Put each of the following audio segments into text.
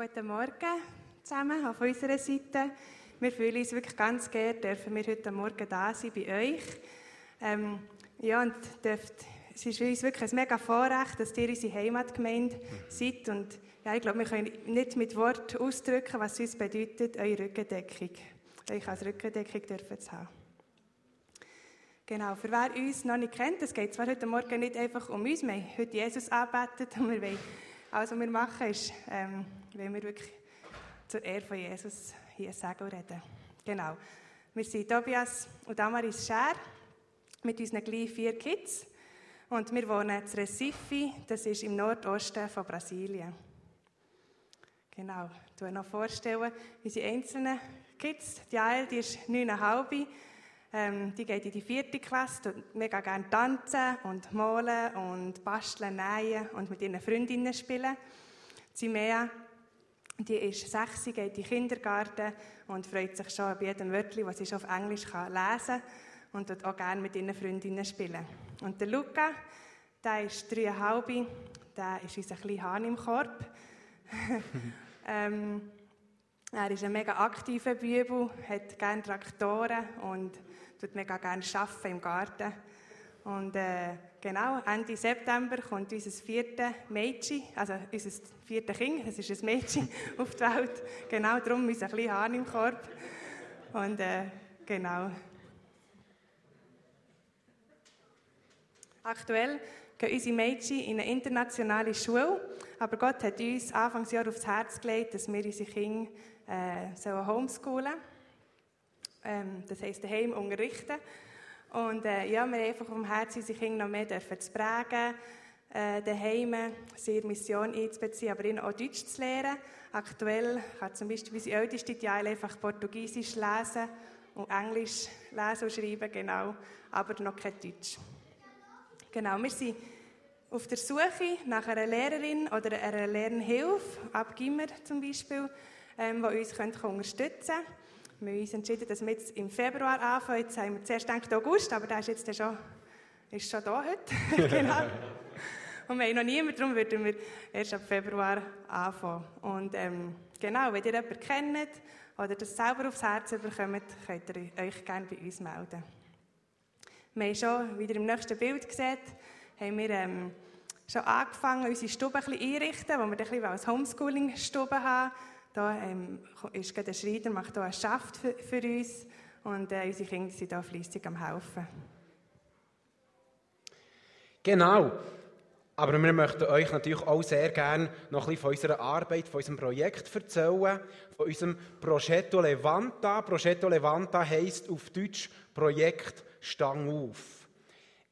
Guten Morgen zusammen auf unserer Seite. Wir fühlen uns wirklich ganz geehrt, dürfen wir heute Morgen da sein bei euch. Ähm, ja, und dürft, es ist für uns wirklich ein mega Vorrecht, dass ihr unsere Heimatgemeinde seid. Und ja, ich glaube, wir können nicht mit Worten ausdrücken, was es uns bedeutet, eure Rückendeckung, euch als Rückendeckung dürfen zu haben. Genau, für wer uns noch nicht kennt, es geht zwar heute Morgen nicht einfach um uns, wir haben heute Jesus arbeitet und wir wollen, was wir machen, ist, ähm, wollen wir wirklich zur Ehre von Jesus hier sagen und reden. Genau. Wir sind Tobias und Damaris Scher mit unseren gleich vier Kids. Und wir wohnen in Recife, das ist im Nordosten von Brasilien. Genau, ich mir noch vorstellen, unsere einzelnen Kids. Die Ael, die ist neuneinhalb, ähm, die geht in die vierte Klasse, tut mega gerne tanzen und malen und basteln, nähen und mit ihren Freundinnen spielen. Die Mea, die ist sechs, geht in den Kindergarten und freut sich schon bei jedem Wörtchen, was sie schon auf Englisch kann lesen kann und dort auch gerne mit ihren Freundinnen spielen. Und der Luca, der ist dreieinhalb, der ist unser kleiner Hahn im Korb. ähm, er ist ein mega aktiver Bübel, hat gerne Traktoren und tut mega gerne arbeiten im Garten. Und äh, genau, Ende September kommt unser viertes Mädchen, also unser viertes Kind, es ist ein Mädchen auf die Welt. Genau darum unser kleiner Hahn im Korb. Und äh, genau. Aktuell gehen unsere Mädchen in eine internationale Schule, aber Gott hat uns Anfangsjahr aufs Herz gelegt, dass wir unsere Kinder äh, homeschoolen ähm, das heisst daheim unterrichten. Und äh, ja, wir einfach vom Herzen unsere Kinder noch mehr zu prägen, äh, daheim sehr Mission einzubeziehen, aber ihnen auch Deutsch zu lernen. Aktuell kann zum Beispiel unsere älteste Jael einfach Portugiesisch lesen und Englisch lesen und schreiben, genau, aber noch kein Deutsch. Genau, wir sind auf der Suche nach einer Lehrerin oder einer Lernhilfe, ab Gimmer zum Beispiel, ähm, die uns unterstützen können. Wir haben uns entschieden, dass wir jetzt im Februar anfangen. Jetzt haben wir zuerst gedacht August, aber der ist jetzt schon, ist schon da heute. genau. Und wir haben noch niemanden, darum würden wir erst ab Februar anfangen. Und ähm, genau, wenn ihr jemanden kennt oder das selber aufs Herz bekommt, könnt ihr euch gerne bei uns melden. Wir haben schon, wie ihr im nächsten Bild seht, haben wir ähm, schon angefangen, unsere Stube ein bisschen einrichten, wo wir ein bisschen als Homeschooling-Stube haben. Da ähm, ist der Schreiner, macht hier einen Schaft für, für uns und äh, unsere Kinder sind hier fleissig am Helfen. Genau. Aber wir möchten euch natürlich auch sehr gerne noch ein bisschen von unserer Arbeit, von unserem Projekt erzählen, von unserem Progetto Levanta. Progetto Levanta heisst auf Deutsch Projekt Stang auf.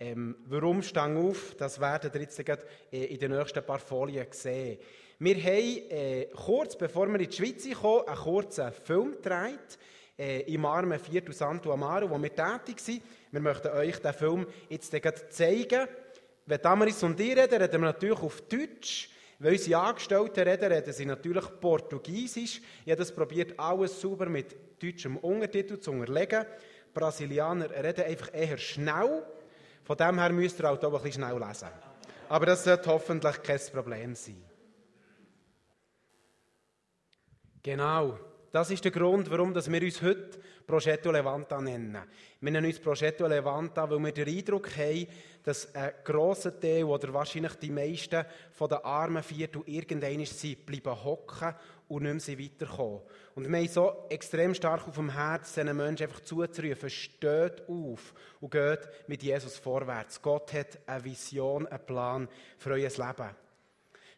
Ähm, warum Stang auf? Das werden ihr jetzt in den nächsten paar Folien sehen. Wir haben äh, kurz bevor wir in die Schweiz kamen, einen kurzen Film gedreht, äh, im armen Viertel Santo Amaro, wo wir tätig sind. Wir möchten euch diesen Film jetzt zeigen. Wenn Damaris und ich reden, reden wir natürlich auf Deutsch. Wenn unsere Angestellten reden, reden sie natürlich Portugiesisch. Ich habe das probiert, alles sauber mit deutschem Untertitel zu unterlegen. Brasilianer reden einfach eher schnell. Von dem her müsst ihr auch ein bisschen schnell lesen. Aber das sollte hoffentlich kein Problem sein. Genau. Das ist der Grund, warum wir uns heute Progetto Levanta nennen. Wir nennen uns Progetto Levanta, weil wir den Eindruck haben, dass ein grosser Teil oder wahrscheinlich die meisten von den armen Viertel irgendwann sind, bleiben hocken und nicht mehr weiterkommen. Und wir haben so extrem stark auf dem Herz, diesen Menschen einfach zuzurufen, steht auf und geht mit Jesus vorwärts. Gott hat eine Vision, einen Plan für euer Leben.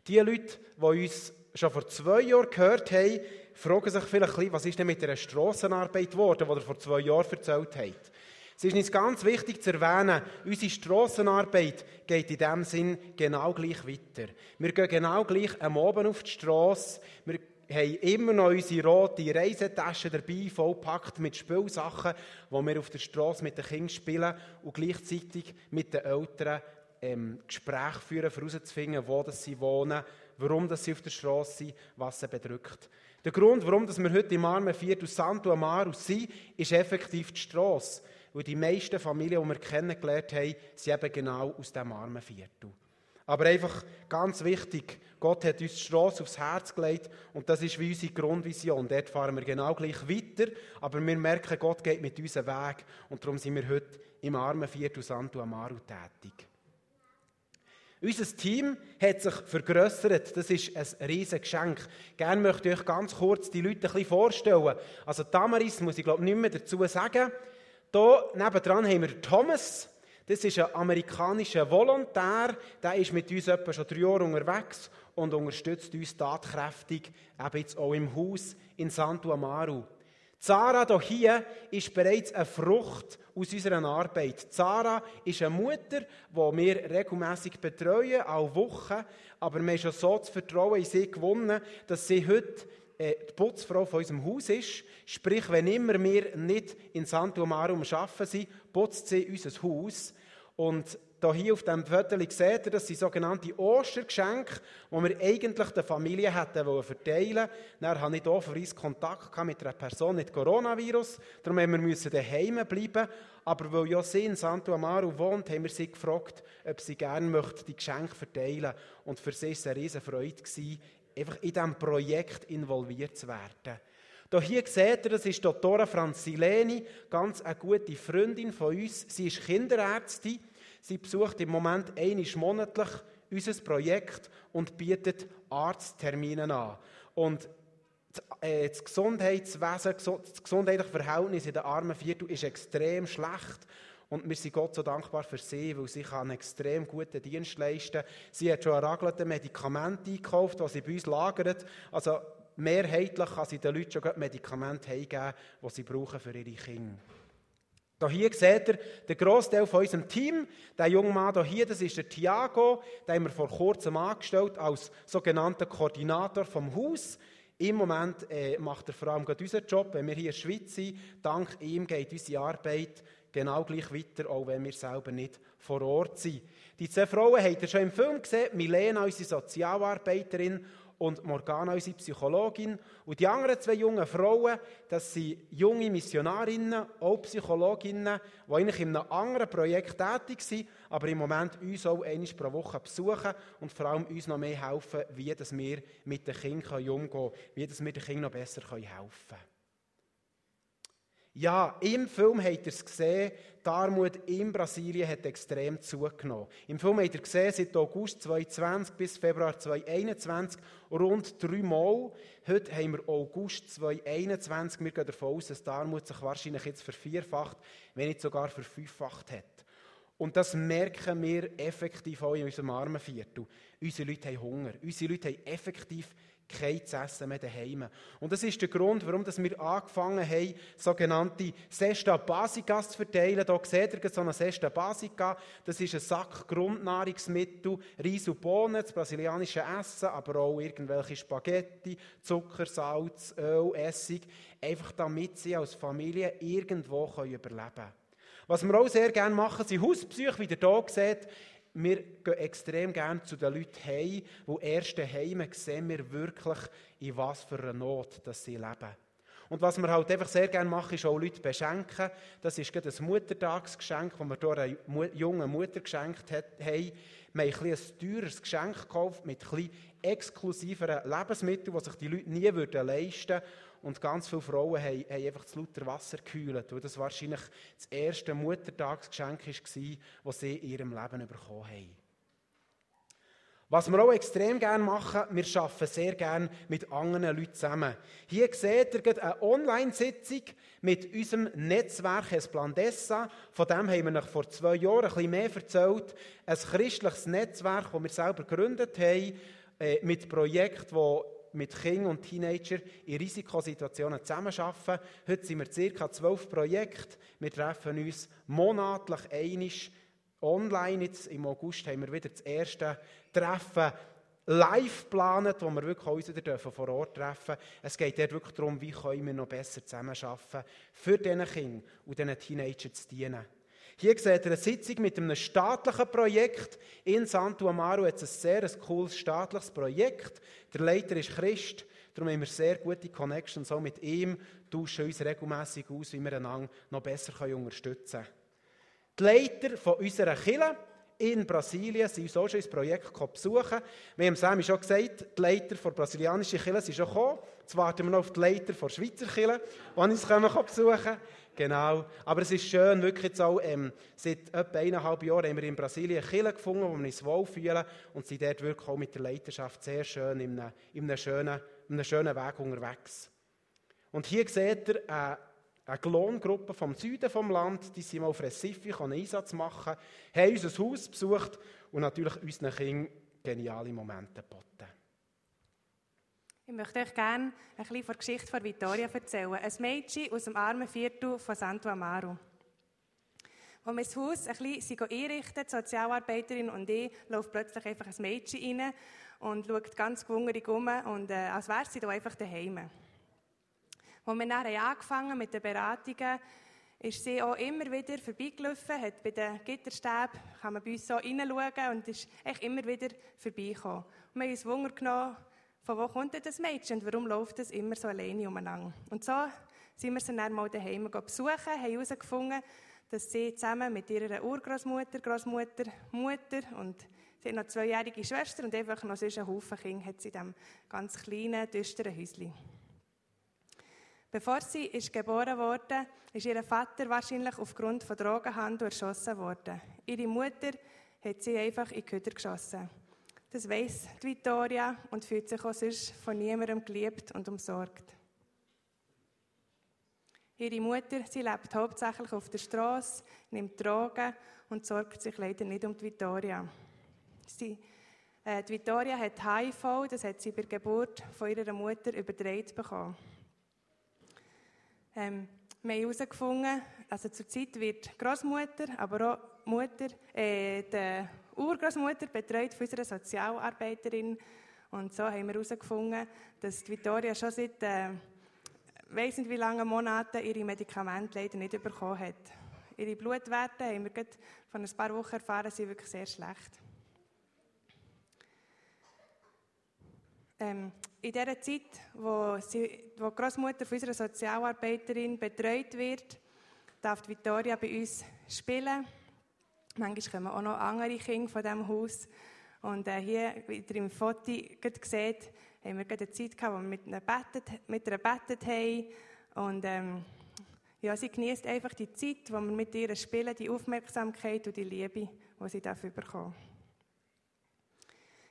Die Leute, die uns schon vor zwei Jahren gehört haben, fragen sich vielleicht was ist denn mit der Strassenarbeit geworden, die ihr vor zwei Jahren erzählt habt. Es ist uns ganz wichtig zu erwähnen, unsere Strassenarbeit geht in diesem Sinn genau gleich weiter. Wir gehen genau gleich am Abend auf die Strasse. Wir haben immer noch unsere rote Reisetasche dabei, vollpackt mit Spielsachen, die wir auf der Straße mit den Kindern spielen und gleichzeitig mit den Eltern ähm, Gespräche führen, um herauszufinden, wo sie wohnen, warum sie auf der Straße sind, was sie bedrückt. Der Grund, warum wir heute im armen Viertel Santo Amaro sind, ist effektiv die Strasse. Weil die meisten Familien, die wir kennengelernt haben, sind eben genau aus diesem armen Viertel. Aber einfach ganz wichtig, Gott hat uns die Strasse aufs Herz gelegt und das ist wie unsere Grundvision. Dort fahren wir genau gleich weiter, aber wir merken, Gott geht mit unserem Weg und darum sind wir heute im armen Viertel Santo Amaro tätig. Unser Team hat sich vergrößert. Das ist ein riesiges Geschenk. Gerne möchte ich euch ganz kurz die Leute ein bisschen vorstellen. Also Tamaris muss ich glaube nicht mehr dazu sagen. Hier nebendran haben wir Thomas. Das ist ein amerikanischer Volontär. Der ist mit uns etwa schon drei Jahre unterwegs und unterstützt uns tatkräftig, eben jetzt auch im Haus in Santo Amaru. Zara hier ist bereits eine Frucht aus unserer Arbeit. Zara ist eine Mutter, die wir regelmäßig betreuen, alle Wochen. Aber wir haben schon so das Vertrauen in sie gewonnen, dass sie heute äh, die Putzfrau von unserem Haus ist. Sprich, wenn immer wir nicht in Santo Marum arbeiten putzt sie unser Haus. Und hier auf diesem Foto seht ihr, das sind sogenannte Ostergeschenke, die wir eigentlich der Familie hätten verteilen wollen. Dann hatte ich hier für uns Kontakt mit einer Person mit Coronavirus. Darum haben wir daheim bleiben. Aber weil ja sie in Santo Amaro wohnt, haben wir sie gefragt, ob sie gerne die Geschenke verteilen möchte. Und für sie war es eine riesige Freude, einfach in diesem Projekt involviert zu werden. Hier seht ihr, das ist Dottora Franzileni, ganz eine gute Freundin von uns. Sie ist Kinderärztin Sie besucht im Moment einmal monatlich unser Projekt und bietet Arzttermine an. Und äh, das Gesundheitswesen, das gesundheitliche Verhältnis in den armen Viertel ist extrem schlecht. Und wir sind Gott so dankbar für sie, weil sie einen extrem guten Dienst leisten kann. Sie hat schon ein ragelte Medikament eingekauft, das sie bei uns lagert. Also mehrheitlich kann sie den Leuten schon Medikamente heimgeben, die sie brauchen für ihre Kinder. Hier seht ihr den Großteil von unserem Team. Der junge Mann hier, das ist der Thiago. Den haben wir vor kurzem angestellt als sogenannter Koordinator vom Haus. Im Moment äh, macht er vor allem gerade unseren Job, wenn wir hier in der Schweiz sind. Dank ihm geht unsere Arbeit genau gleich weiter, auch wenn wir selber nicht vor Ort sind. Die zwei Frauen habt ihr schon im Film gesehen. Milena, unsere Sozialarbeiterin, und Morgana, unsere Psychologin. Und die anderen zwei jungen Frauen, das sind junge Missionarinnen, auch Psychologinnen, die eigentlich in einem anderen Projekt tätig sind, aber im Moment uns auch einmal pro Woche besuchen und vor allem uns noch mehr helfen, wie wir mit den Kindern umgehen können, wie wir den Kindern noch besser helfen können. Ja, im Film habt ihr es gesehen, die Armut in Brasilien hat extrem zugenommen. Im Film habt ihr gesehen, seit August 2020 bis Februar 2021 rund dreimal. Heute haben wir August 2021. Wir gehen davon aus, dass die Armut sich wahrscheinlich jetzt vervierfacht, wenn nicht sogar verfünffacht hat. Und das merken wir effektiv auch in unserem Armenviertel. Unsere Leute haben Hunger. Unsere Leute haben effektiv kein zu essen mehr daheim. Und das ist der Grund, warum wir angefangen haben, sogenannte Sesta Basica zu verteilen. Hier seht ihr so eine Sesta Basica. Das ist ein Sack Grundnahrungsmittel, Reis und Bohnen, das brasilianische Essen, aber auch irgendwelche Spaghetti, Zucker, Salz, Öl, Essig. Einfach damit sie als Familie irgendwo überleben können. Was wir auch sehr gerne machen, sind Hauspsyche, wie ihr hier seht wir gehen extrem gerne zu den Leuten heim, wo erst daheim sehen wir wirklich, in was für einer Not dass sie leben. Und was wir halt einfach sehr gerne machen, ist auch Leute beschenken. Das ist gerade ein Muttertagsgeschenk, das wir hier einer jungen Mutter geschenkt haben. Wir haben ein, ein teures Geschenk gekauft mit ein exklusiveren Lebensmitteln, die sich die Leute nie leisten würden. Und ganz viele Frauen haben, haben einfach das lauter Wasser gekühlt, weil das wahrscheinlich das erste Muttertagsgeschenk war, das sie in ihrem Leben bekommen haben. Was wir auch extrem gerne machen, wir arbeiten sehr gerne mit anderen Leuten zusammen. Hier seht ihr eine Online-Sitzung mit unserem Netzwerk Esplandessa. Von dem haben wir noch vor zwei Jahren ein bisschen mehr erzählt. Ein christliches Netzwerk, das wir selber gegründet haben, äh, mit Projekten, die mit Kindern und Teenagern in Risikosituationen zusammenarbeiten. Heute sind wir ca. zwölf Projekte. Wir treffen uns monatlich einisch online. Jetzt im August haben wir wieder das erste Treffen live geplant, wo wir wirklich uns wieder vor Ort treffen dürfen. Es geht dort wirklich darum, wie können wir noch besser zusammenarbeiten, für diese Kinder und diesen Teenager zu dienen. Hier seht ihr eine Sitzung mit einem staatlichen Projekt. In Santo Amaro hat es ein sehr cooles staatliches Projekt. Der Leiter ist Christ, darum haben wir sehr gute Connections auch mit ihm, tauschen uns regelmässig aus, wie wir einander noch besser unterstützen können. Die Leiter von unserer Kirche in Brasilien, sind uns auch schon ins Projekt besuchen. Wir haben Sammy schon gesagt, die Leiter der brasilianischen Kirche sind schon gekommen. Jetzt warten wir noch auf die Leiter der Schweizer Kirche, die uns besuchen können. Genau. Aber es ist schön, wirklich jetzt auch, ähm, seit etwa eineinhalb Jahren haben wir in Brasilien Kirche gefunden, wo wir uns wohlfühlen und sind dort wirklich auch mit der Leiterschaft sehr schön in einem, in einem, schönen, in einem schönen Weg unterwegs. Und hier seht ihr eine, eine Klongruppe vom Süden vom Land, die sind mal auf Recife einen Einsatz machen, haben unser Haus besucht und natürlich unseren Kindern geniale Momente geboten. Ich möchte euch gerne ein bisschen von der Geschichte von Vittoria erzählen. Ein Mädchen aus dem armen Viertel von Santo Amaro. Als wir das Haus ein bisschen einrichten, die Sozialarbeiterin und ich, läuft plötzlich einfach ein Mädchen rein und schaut ganz gewungerig um, und, äh, als wäre sie da einfach daheim. Als wir dann angefangen mit den Beratungen, ist sie auch immer wieder vorbeigelaufen, hat bei den Gitterstäben, kann man bei uns so reinschauen und ist echt immer wieder vorbeigekommen. Wir haben uns Wunder genommen, von wo kommt denn das Mädchen und warum läuft es immer so alleine umeinander? Und so sind wir sie dann mal daheim besuchen, haben herausgefunden, dass sie zusammen mit ihrer Urgroßmutter, Großmutter, Mutter und sie hat noch zweijährige Schwester und einfach noch sonst einen Haufen Kinder hat sie in diesem ganz kleinen, düsteren Häuschen. Bevor sie ist geboren wurde, ist ihr Vater wahrscheinlich aufgrund von Drogenhandel erschossen worden. Ihre Mutter hat sie einfach in die Köder geschossen. Das weiss die Vittoria und fühlt sich auch sonst von niemandem geliebt und umsorgt. Ihre Mutter, sie lebt hauptsächlich auf der Straße, nimmt Drogen und sorgt sich leider nicht um die Vittoria. Sie, äh, die Vittoria hat HIV, das hat sie bei der Geburt von ihrer Mutter übertragen bekommen. Ähm, wir haben herausgefunden, also zurzeit wird Großmutter, aber auch Mutter, äh, die Urgroßmutter betreut von unserer Sozialarbeiterin. Und so haben wir herausgefunden, dass Vittoria schon seit äh, weiss nicht wie lange Monaten ihre Medikamente leider nicht bekommen hat. Ihre Blutwerte, haben wir gerade von ein paar Wochen erfahren, sind wirklich sehr schlecht. Ähm, in dieser Zeit, wo, sie, wo die Großmutter von unserer Sozialarbeiterin betreut wird, darf Vittoria bei uns spielen. Manchmal kommen auch noch andere Kinder von diesem Haus. Und äh, hier, wie ihr im Foto seht, haben wir gerade eine Zeit gehabt, wo wir mit, einer betet, mit ihr gebetet haben. Und ähm, ja, sie genießt einfach die Zeit, wo wir mit ihr spielen, die Aufmerksamkeit und die Liebe, die sie dafür bekommen.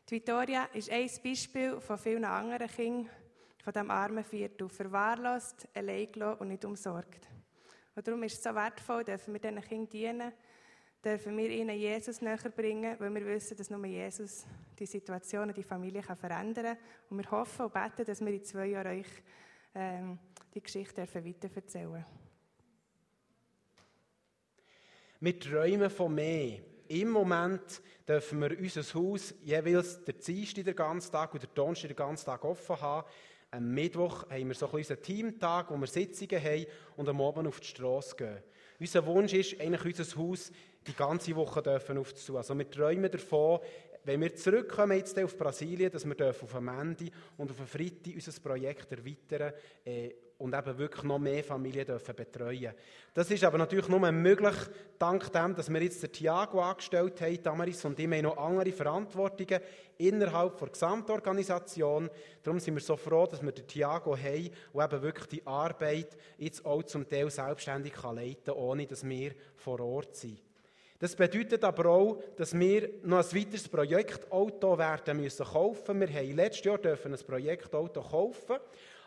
Die Vittoria ist ein Beispiel von vielen anderen Kindern von diesem armen Viertel, verwahrlost, allein und nicht umsorgt. Und darum ist es so wertvoll, dürfen wir diesen Kindern dienen, dürfen wir ihnen Jesus näher bringen, weil wir wissen, dass nur Jesus die Situation und die Familie kann verändern kann. Und wir hoffen und beten, dass wir in zwei Jahren euch ähm, die Geschichte weiterverzählen dürfen. Wir träumen von mehr. Im Moment dürfen wir unser Haus jeweils der Dienstag den ganzen Tag oder der Donnerstag den ganzen Tag offen haben. Am Mittwoch haben wir so ein unseren Teamtag, wo wir Sitzungen haben und am Abend auf die Straße gehen. Unser Wunsch ist, eigentlich unser Haus die ganze Woche dürfen aufzutun. Also wir träumen davon, wenn wir zurückkommen jetzt auf Brasilien, dass wir auf am Ende und auf am Freitag unser Projekt erweitern äh, und eben wirklich noch mehr Familien dürfen betreuen. Das ist aber natürlich nur möglich, dank dem, dass wir jetzt den Thiago angestellt haben, Damaris und ich haben noch andere Verantwortungen innerhalb der Gesamtorganisation. Darum sind wir so froh, dass wir den Thiago haben, der eben wirklich die Arbeit jetzt auch zum Teil selbstständig leiten kann, ohne dass wir vor Ort sind. Das bedeutet aber auch, dass wir noch ein weiteres Projektauto werden müssen kaufen. Wir haben letztes Jahr dürfen ein Projektauto kaufen,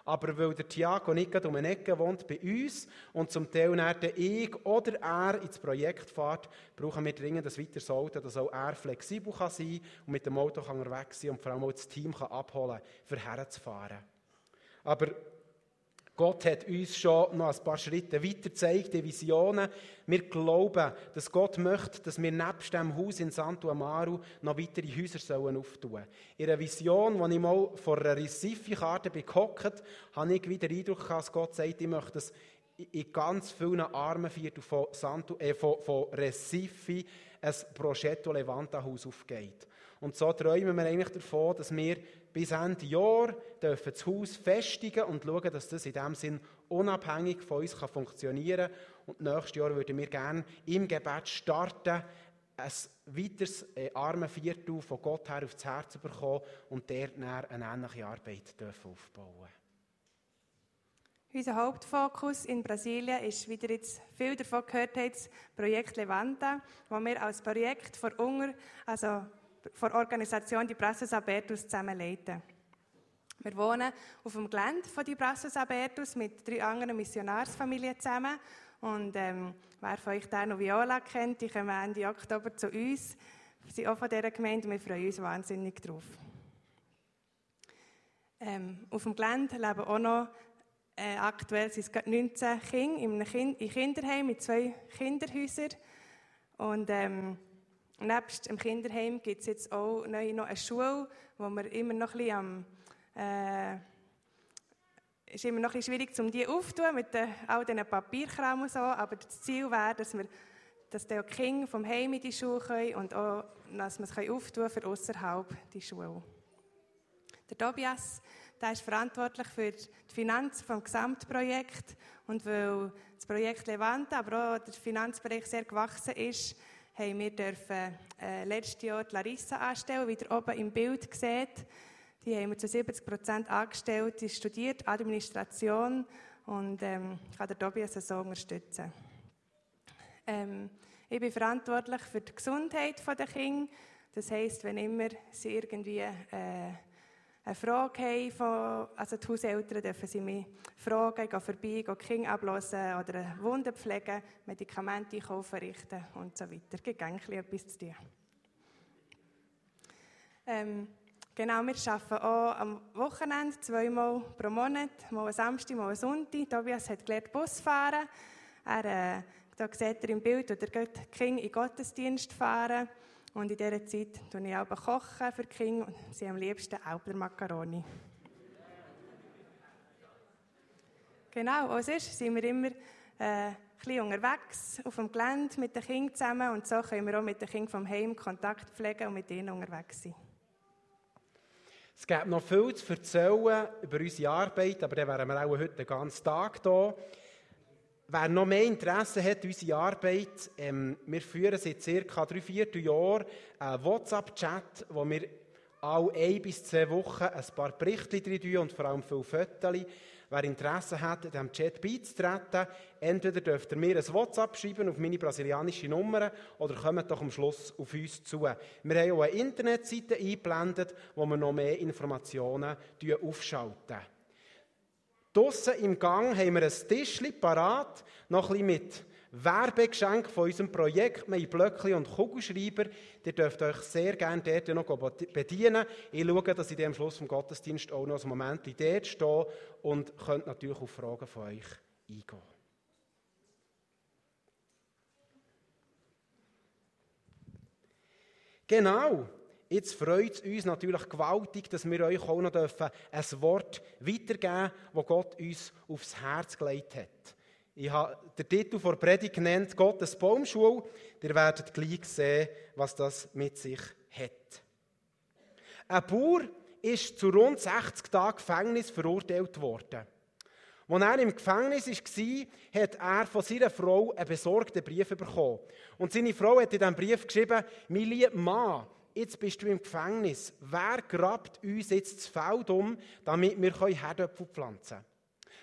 aber weil der Thiago nicht um eine Ecke wohnt bei uns und zum Teil dann ich oder er ins Projekt fährt, brauchen wir dringend ein weiteres Auto, dass auch er flexibel kann sein und mit dem Auto kann er weg sein und vor allem auch das Team kann abholen kann, für herzufahren. Aber Gott hat uns schon noch ein paar Schritte weiter gezeigt, die Visionen. Wir glauben, dass Gott möchte, dass wir nebst dem Haus in Santo Amaro noch weitere Häuser sollen auftun In einer Vision, als ich mal vor einer Recife-Karte gehockt habe ich wieder den Eindruck dass Gott sagt, ich möchte das in ganz vielen Armenvierteln von, Santo, äh, von, von Recife ein Progetto Levanta Haus aufgeht. Und so träumen wir eigentlich davon, dass wir bis Ende Jahr dürfen das Haus festigen und schauen, dass das in dem Sinn unabhängig von uns kann funktionieren kann. Und nächstes Jahr würden wir gerne im Gebet starten, ein weiteres äh, arme Viertel von Gott her aufs Herz bekommen und dort eine ähnliche Arbeit dürfen aufbauen Unser Hauptfokus in Brasilien ist, wie ihr jetzt viel davon gehört habt, das Projekt Levanta, das wir als Projekt vor Unger, also vor Organisation die Brassus Abertus zusammenleiten. Wir wohnen auf dem Gelände von die Brassus Abertus mit drei anderen Missionarsfamilien zusammen und ähm, wer von euch den noch Viola kennt, die kommen Ende Oktober zu uns. Wir sind auch von dieser Gemeinde und wir freuen uns wahnsinnig drauf. Ähm, auf dem Gelände leben auch noch, äh, aktuell sind es 19 Kinder in einem Kinderheim mit zwei Kinderhäusern. Und ähm, nebst dem Kinderheim gibt es jetzt auch neu noch eine Schule, wo wir immer noch ein am äh, ist immer noch ein schwierig, um die aufzutun mit den, all diesen Papierkram und so, aber das Ziel wäre, dass wir dass die Kinder vom Heim in die Schule können und auch, dass wir es auftun für außerhalb die Schule. Der Tobias, der ist verantwortlich für die Finanzen vom Gesamtprojekt und weil das Projekt Levante, aber auch der Finanzbereich sehr gewachsen ist, haben wir dürfen, äh, letztes Jahr die Larissa anstellen, wie ihr oben im Bild seht. Die haben wir zu 70 Prozent angestellt. Sie studiert Administration und ähm, kann der Tobias so unterstützen. Ähm, ich bin verantwortlich für die Gesundheit der Kinder. Das heisst, wenn immer sie irgendwie äh, eine Frage haben, von, also die Hauseltern dürfen sie mich fragen, gehen vorbei, gehen die Kinder ablösen oder Wunden pflegen, Medikamente einkaufen, richten und so weiter. Es gibt etwas zu tun. Ähm, Genau, wir arbeiten auch am Wochenende zweimal pro Monat, mal am Samstag, mal am Sonntag. Tobias hat gelernt Bus fahren. Er, äh, da seht ihr im Bild, oder die Kinder in den Gottesdienst fahren. Und in dieser Zeit koche ich auch kochen für die Kinder und sie am liebsten Elbler Macaroni. Genau, und sonst sind wir immer äh, ein unterwegs auf dem Gelände mit den Kindern zusammen und so können wir auch mit den Kindern vom Heim Kontakt pflegen und mit ihnen unterwegs sein. Es gibt noch viel zu erzählen über unsere Arbeit, aber dann wären wir auch heute den ganzen Tag hier. Wer noch mehr Interesse hat, unsere Arbeit, ähm, wir führen seit circa drei, vier Jahren einen WhatsApp-Chat, wo wir alle ein bis zwei Wochen ein paar Berichte drin und vor allem viele Fotos Wer Interesse hat, in diesem Chat beizutreten, entweder dürft ihr mir ein WhatsApp schreiben auf meine brasilianische Nummer oder kommt doch am Schluss auf uns zu. Wir haben auch eine Internetseite eingeblendet, wo wir noch mehr Informationen aufschalten. Draussen im Gang haben wir ein Tischchen parat, noch ein bisschen mit Werbegeschenk von unserem Projekt. Wir haben Blöckchen und Kugelschreiber. Ihr dürft euch sehr gerne dort noch bedienen. Ich schaue, dass ich am Schluss vom Gottesdienst auch noch ein Moment dort stehe und könnt natürlich auf Fragen von euch eingehen. Genau. Jetzt freut es uns natürlich gewaltig, dass wir euch auch noch ein Wort weitergeben dürfen, das Gott uns aufs Herz gelegt hat. Ich habe den Titel der Predigt genannt, Gottes Baumschule. Ihr werdet gleich sehen, was das mit sich hat. Ein Bauer ist zu rund 60 Tagen Gefängnis verurteilt worden. Als er im Gefängnis war, hat er von seiner Frau einen besorgten Brief bekommen. Und seine Frau hat in diesem Brief geschrieben, mein lieber Mann, jetzt bist du im Gefängnis. Wer grabt uns jetzt das Feld um, damit wir Herdöpfel pflanzen können?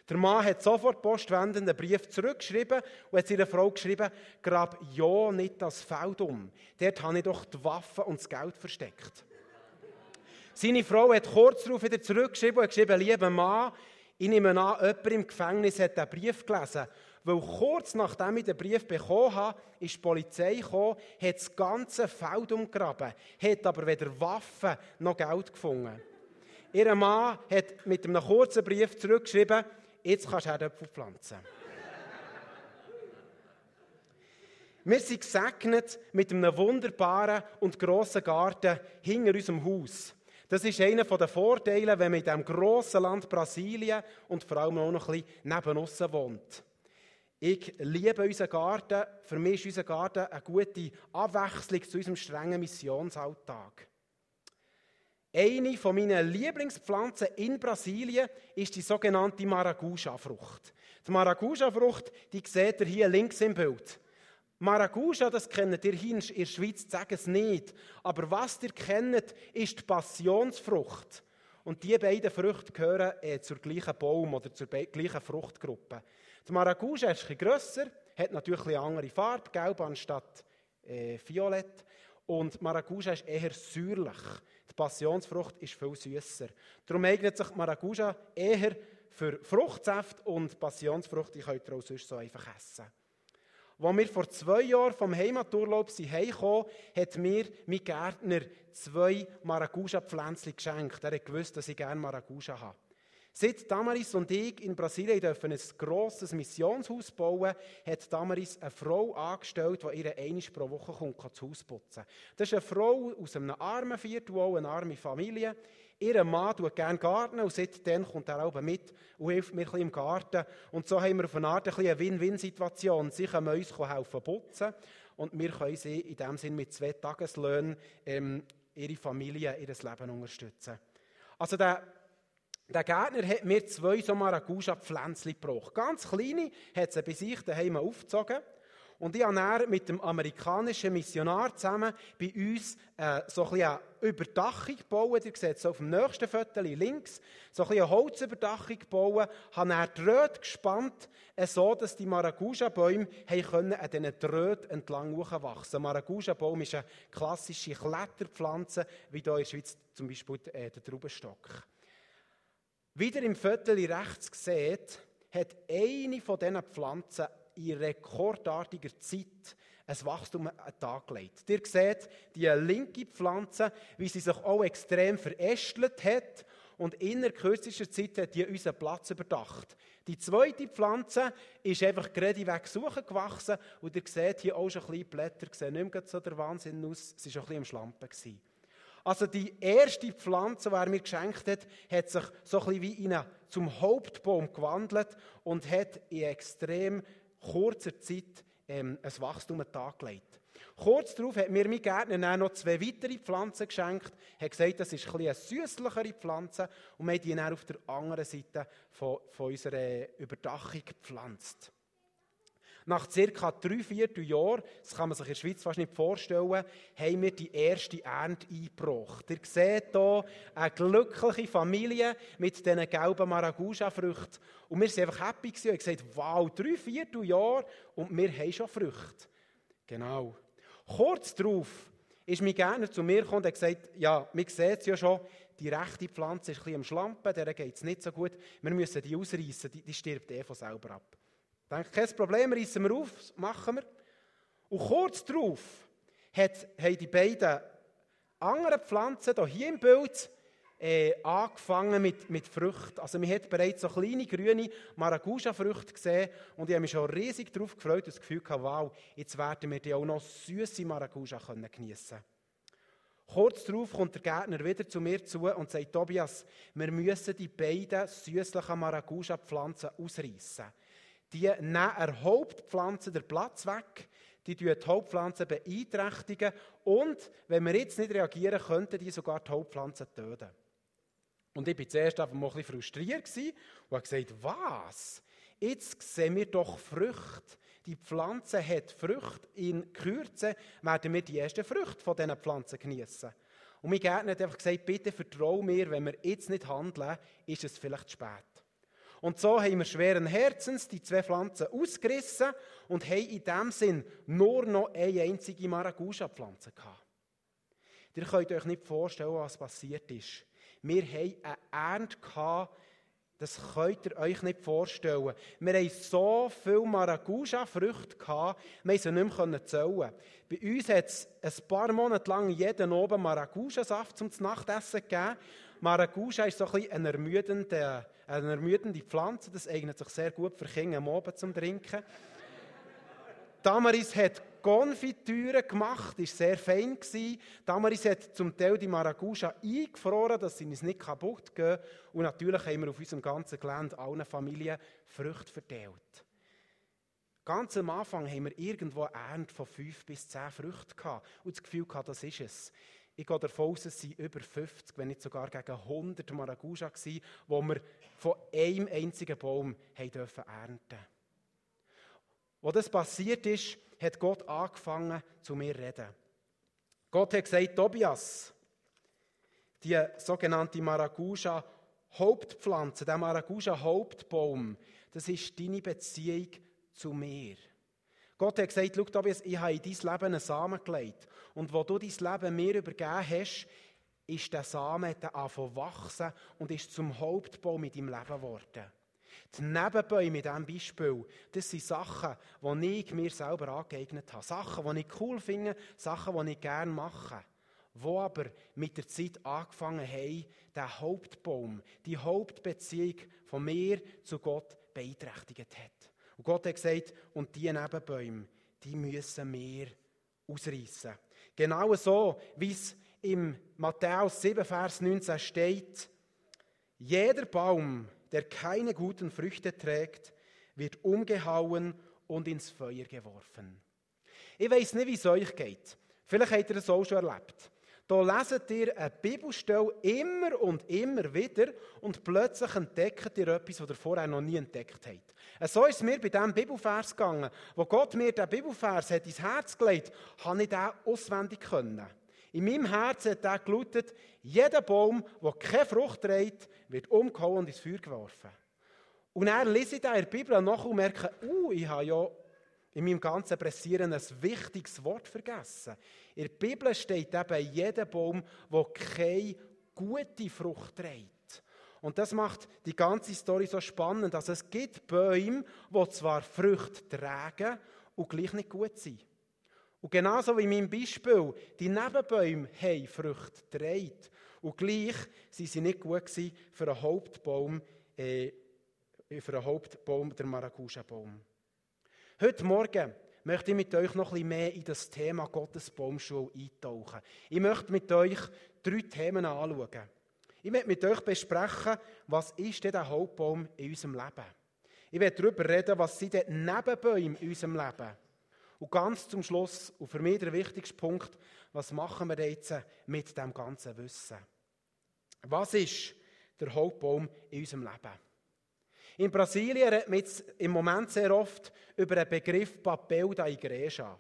Der Mann hat sofort postwendend einen Brief zurückgeschrieben und hat seiner Frau geschrieben, grab ja nicht das Feld um. Dort habe ich doch die Waffen und das Geld versteckt. Seine Frau hat kurz darauf wieder zurückgeschrieben und hat geschrieben, lieber Mann, ich nehme an, jemand im Gefängnis hat den Brief gelesen. Weil kurz nachdem ich den Brief bekommen habe, ist die Polizei gekommen, hat das ganze Feld umgraben, hat aber weder Waffen noch Geld gefunden. Ihr Mann hat mit einem kurzen Brief zurückgeschrieben, jetzt kannst du Herdöpfel pflanzen. Wir sind gesegnet mit einem wunderbaren und grossen Garten hinter unserem Haus. Das ist einer der Vorteile, wenn man in diesem grossen Land Brasilien und vor allem auch noch ein bisschen neben uns wohnt. Ich liebe unseren Garten. Für mich ist unser Garten eine gute Abwechslung zu unserem strengen Missionsalltag. Eine von meinen Lieblingspflanzen in Brasilien ist die sogenannte Maracuja-Frucht. Die Maracuja-Frucht, die seht ihr hier links im Bild. Maracuja, das kennt ihr hier in der Schweiz, sagen es nicht. Aber was ihr kennt, ist die Passionsfrucht. Und diese beiden Früchte gehören äh, zur gleichen Baum- oder zur gleichen Fruchtgruppe. Die Maracuja ist etwas grösser, hat natürlich eine andere Farbe, gelb anstatt äh, violett. Und Maracuja ist eher säuerlich. Die Passionsfrucht ist viel süßer. Darum eignet sich Maracuja eher für Fruchtsaft und Passionsfrucht, die könnt ihr auch sonst so einfach essen. Als wir vor zwei Jahren vom Heimaturlaub heimkamen, hat mir mein Gärtner zwei Maracuja-Pflänzchen geschenkt. Er hat gewusst, dass ich gerne Maracuja habe. Seit Damaris und ich in Brasilien dürfen ein grosses Missionshaus bauen, hat Damaris eine Frau angestellt, die ihr einmal pro Woche kommt, das Haus putzen Das ist eine Frau aus einem armen Viertel, eine arme Familie. Ihr Mann tut gerne Garten und seitdem kommt er auch mit und hilft mir im Garten. Und so haben wir auf eine Art eine Win-Win-Situation. Sie können uns helfen putzen und wir können sie in dem Sinne mit zwei Tageslöhnen ähm, ihre Familie, ihr Leben unterstützen. Also der, der Gärtner hat mir zwei so Maracuja-Pflänzchen gebracht. Ganz kleine, hat sie bei sich daheim aufgezogen. Und ich habe dann mit dem amerikanischen Missionar zusammen bei uns äh, so ein eine Überdachung gebaut. Ihr seht es auf dem nächsten Foto links. So ein eine Holzüberdachung gebaut. Habe dann Drähte gespannt, äh, so dass die Maracuja-Bäume an diesen Drähten entlang wachsen Maracuja-Baum ist eine klassische Kletterpflanze, wie hier in der Schweiz zum Beispiel äh, der Traubenstock. Wieder im Viertel rechts seht, hat eine von diesen Pflanzen in rekordartiger Zeit ein Wachstum an Tag gelegt. Ihr seht die linke Pflanze, wie sie sich auch extrem verästelt hat und innerhalb kürzester Zeit hat die unseren Platz überdacht. Die zweite Pflanze ist einfach gerade weg suchen gewachsen und ihr seht hier auch schon ein bisschen Blätter, sehen nicht mehr so der Wahnsinn aus, sie war schon ein bisschen am Schlampen. Gewesen. Also die erste Pflanze, die er mir geschenkt hat, hat sich so ein bisschen wie in zum Hauptbaum gewandelt und hat in extrem kurzer Zeit ähm, ein Wachstum an den Tag gelegt. Kurz darauf hat mir mein Gärtner noch zwei weitere Pflanzen geschenkt. Er hat gesagt, das ist ein eine süßlichere Pflanze und wir haben die dann auf der anderen Seite von, von unserer Überdachung gepflanzt. Nach ca. drei Vierteljahren, das kann man sich in der Schweiz fast nicht vorstellen, haben wir die erste Ernte eingebracht. Ihr seht hier eine glückliche Familie mit diesen gelben Maracuja-Früchten. Und wir waren einfach happy und haben gesagt, wow, drei Vierteljahre und wir haben schon Früchte. Genau. Kurz darauf ist mein Gärtner zu mir gekommen und hat gesagt, ja, man sieht es ja schon, die rechte Pflanze ist ein bisschen am Schlampen, der geht es nicht so gut, wir müssen die ausreißen, die, die stirbt eh von selber ab. Ich denke, kein Problem, reißen wir auf, machen wir. Und kurz darauf hat, haben die beiden anderen Pflanzen hier im Bild äh, angefangen mit, mit Früchten. Also man hat bereits so kleine grüne Maracuja-Früchte gesehen und ich habe mich schon riesig darauf gefreut und das Gefühl gehabt, wow, jetzt werden wir die auch noch süße Maracuja geniessen können. Kurz darauf kommt der Gärtner wieder zu mir zu und sagt, Tobias, wir müssen die beiden süßlichen Maracuja-Pflanzen ausreißen. Die nehmen der Hauptpflanze Platz weg, die die Hauptpflanze beeinträchtigen und, wenn wir jetzt nicht reagieren, könnten die sogar die Hauptpflanze töten. Und ich war zuerst einfach ein bisschen frustriert und habe gesagt, was? Jetzt sehen wir doch Früchte. Die Pflanze hat Früchte. In Kürze werden wir die ersten Früchte von diesen Pflanzen genießen. Und mein Gärtner hat einfach gesagt, bitte vertraue mir, wenn wir jetzt nicht handeln, ist es vielleicht spät. Und so haben wir schweren Herzens die zwei Pflanzen ausgerissen und haben in dem Sinn nur noch eine einzige Maracuja-Pflanze gehabt. Ihr könnt euch nicht vorstellen, was passiert ist. Wir haben eine Ernte gehabt, das könnt ihr euch nicht vorstellen. Wir haben so viele Maracuja-Früchte gehabt, wir haben sie nicht mehr zählen. Bei uns hat es ein paar Monate lang jeden oben Maracuja-Saft zum Nachtessen gegeben. Maracuja ist so ein bisschen eine ermüdende, eine ermüdende Pflanze. Das eignet sich sehr gut für Kinder am Abend zum Trinken. Damaris hat Konfitüre gemacht, ist sehr fein gewesen. Damaris hat zum Teil die Maracuja eingefroren, dass sie uns nicht kaputt gehen. Und natürlich haben wir auf unserem ganzen Gelände allen Familien Früchte verteilt. Ganz am Anfang haben wir irgendwo eine Ernte von fünf bis zehn Früchten gehabt und das Gefühl gehabt, das ist es. Ich gehe davon aus, es sind über 50, wenn nicht sogar gegen 100 Maracuja wo wir von einem einzigen Baum haben dürfen ernten Wo das passiert ist, hat Gott angefangen zu mir zu reden. Gott hat gesagt, Tobias, die sogenannte Maracuja Hauptpflanze, der Maracuja Hauptbaum, das ist deine Beziehung zu mir. Gott hat gesagt, schau Tobias, ich habe in dein Leben einen Samen gelegt. Und wo du dein Leben mir übergeben hast, ist der Samen angefangen wachsen und ist zum Hauptbaum in deinem Leben geworden. Die Nebenbäume in diesem Beispiel, das sind Sachen, die ich mir selber angeeignet habe. Sachen, die ich cool finde, Sachen, die ich gerne mache. Wo aber mit der Zeit angefangen haben, der Hauptbaum, die Hauptbeziehung von mir zu Gott beeinträchtigt hat. Und Gott hat gesagt, und die Nebenbäume, die müssen wir ausreißen. Genau so, wie es im Matthäus 7, Vers 19 steht, jeder Baum, der keine guten Früchte trägt, wird umgehauen und ins Feuer geworfen. Ich weiß nicht, wie es euch geht. Vielleicht habt ihr das auch schon erlebt. Da leset ihr eine Bibelstelle immer und immer wieder und plötzlich entdeckt ihr etwas, was ihr vorher noch nie entdeckt habt. So ist es mir bei diesem Bibelvers gegangen. Wo Gott mir diesen Bibelvers hat ins Herz gelegt, habe ich den auswendig können. In meinem Herzen hat er gelautet, jeder Baum, der keine Frucht trägt, wird umgehauen und ins Feuer geworfen. Und er lese ich in der Bibel nach und merke, uh, ich habe ja in meinem ganzen Pressieren ein wichtiges Wort vergessen. In der Bibel steht eben jeder Baum, der keine gute Frucht trägt. Und das macht die ganze Story so spannend. Also es gibt Bäume, die zwar Früchte tragen und gleich nicht gut sind. Und genauso wie in meinem Beispiel, die Nebenbäume haben Früchte getragen. Und gleich waren sie nicht gut für einen Hauptbaum, äh, für einen Hauptbaum, der Maracuja-Baum. Heute Morgen möchte ich mit euch noch ein bisschen mehr in das Thema Gottes Baumschule eintauchen. Ich möchte mit euch drei Themen anschauen. Ich möchte mit euch besprechen, was ist denn der Hauptbaum in unserem Leben? Ich werde darüber reden, was sind denn Nebenbäume in unserem Leben? Und ganz zum Schluss, und für mich der wichtigste Punkt, was machen wir jetzt mit dem ganzen Wissen? Was ist der Hauptbaum in unserem Leben? In Brasilien man jetzt im Moment sehr oft über den Begriff Papel da Igreja.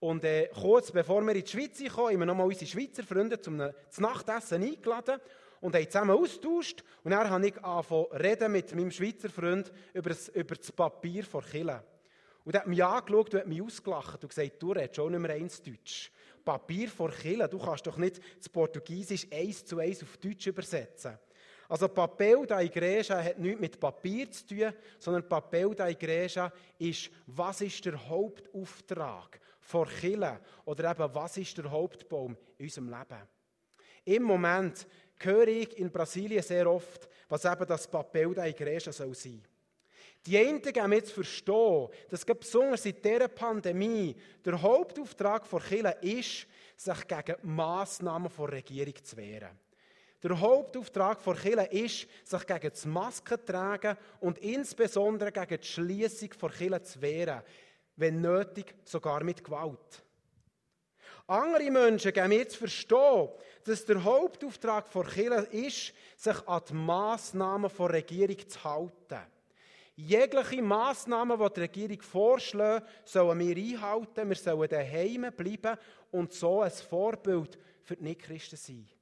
Und äh, kurz bevor wir in die Schweiz kommen, haben wir nochmal unsere Schweizer Freunde zum Nachtessen eingeladen und haben zusammen austauscht. Und dann habe ich angefangen reden mit meinem Schweizer Freund über das, über das Papier von Chile. Und er hat mich angeschaut und hat mich ausgelacht und gesagt, du redest schon nicht mehr eins Deutsch. Papier vor Kille, du kannst doch nicht das Portugiesisch eins zu eins auf Deutsch übersetzen. Also Papel da Igreja hat nichts mit Papier zu tun, sondern Papel da Igreja ist, was ist der Hauptauftrag vor Kille oder eben, was ist der Hauptbaum in unserem Leben. Im Moment höre ich in Brasilien sehr oft, was eben das Papel da Igreja soll sein. Die einen geben jetzt verstehen, dass besonders in dieser Pandemie der Hauptauftrag der Kirche ist, sich gegen Massnahmen der Regierung zu wehren. Der Hauptauftrag der Kirche ist, sich gegen das Maskentragen und insbesondere gegen die Schließung der Kirche zu wehren, wenn nötig sogar mit Gewalt. Andere Menschen geben mir zu verstehen, dass der Hauptauftrag der Kirche ist, sich an die Massnahmen der Regierung zu halten. Jegliche Massnahmen, die die Regierung vorschlägt, sollen wir einhalten. Wir sollen daheim bleiben und so ein Vorbild für die Nichtchristen sein.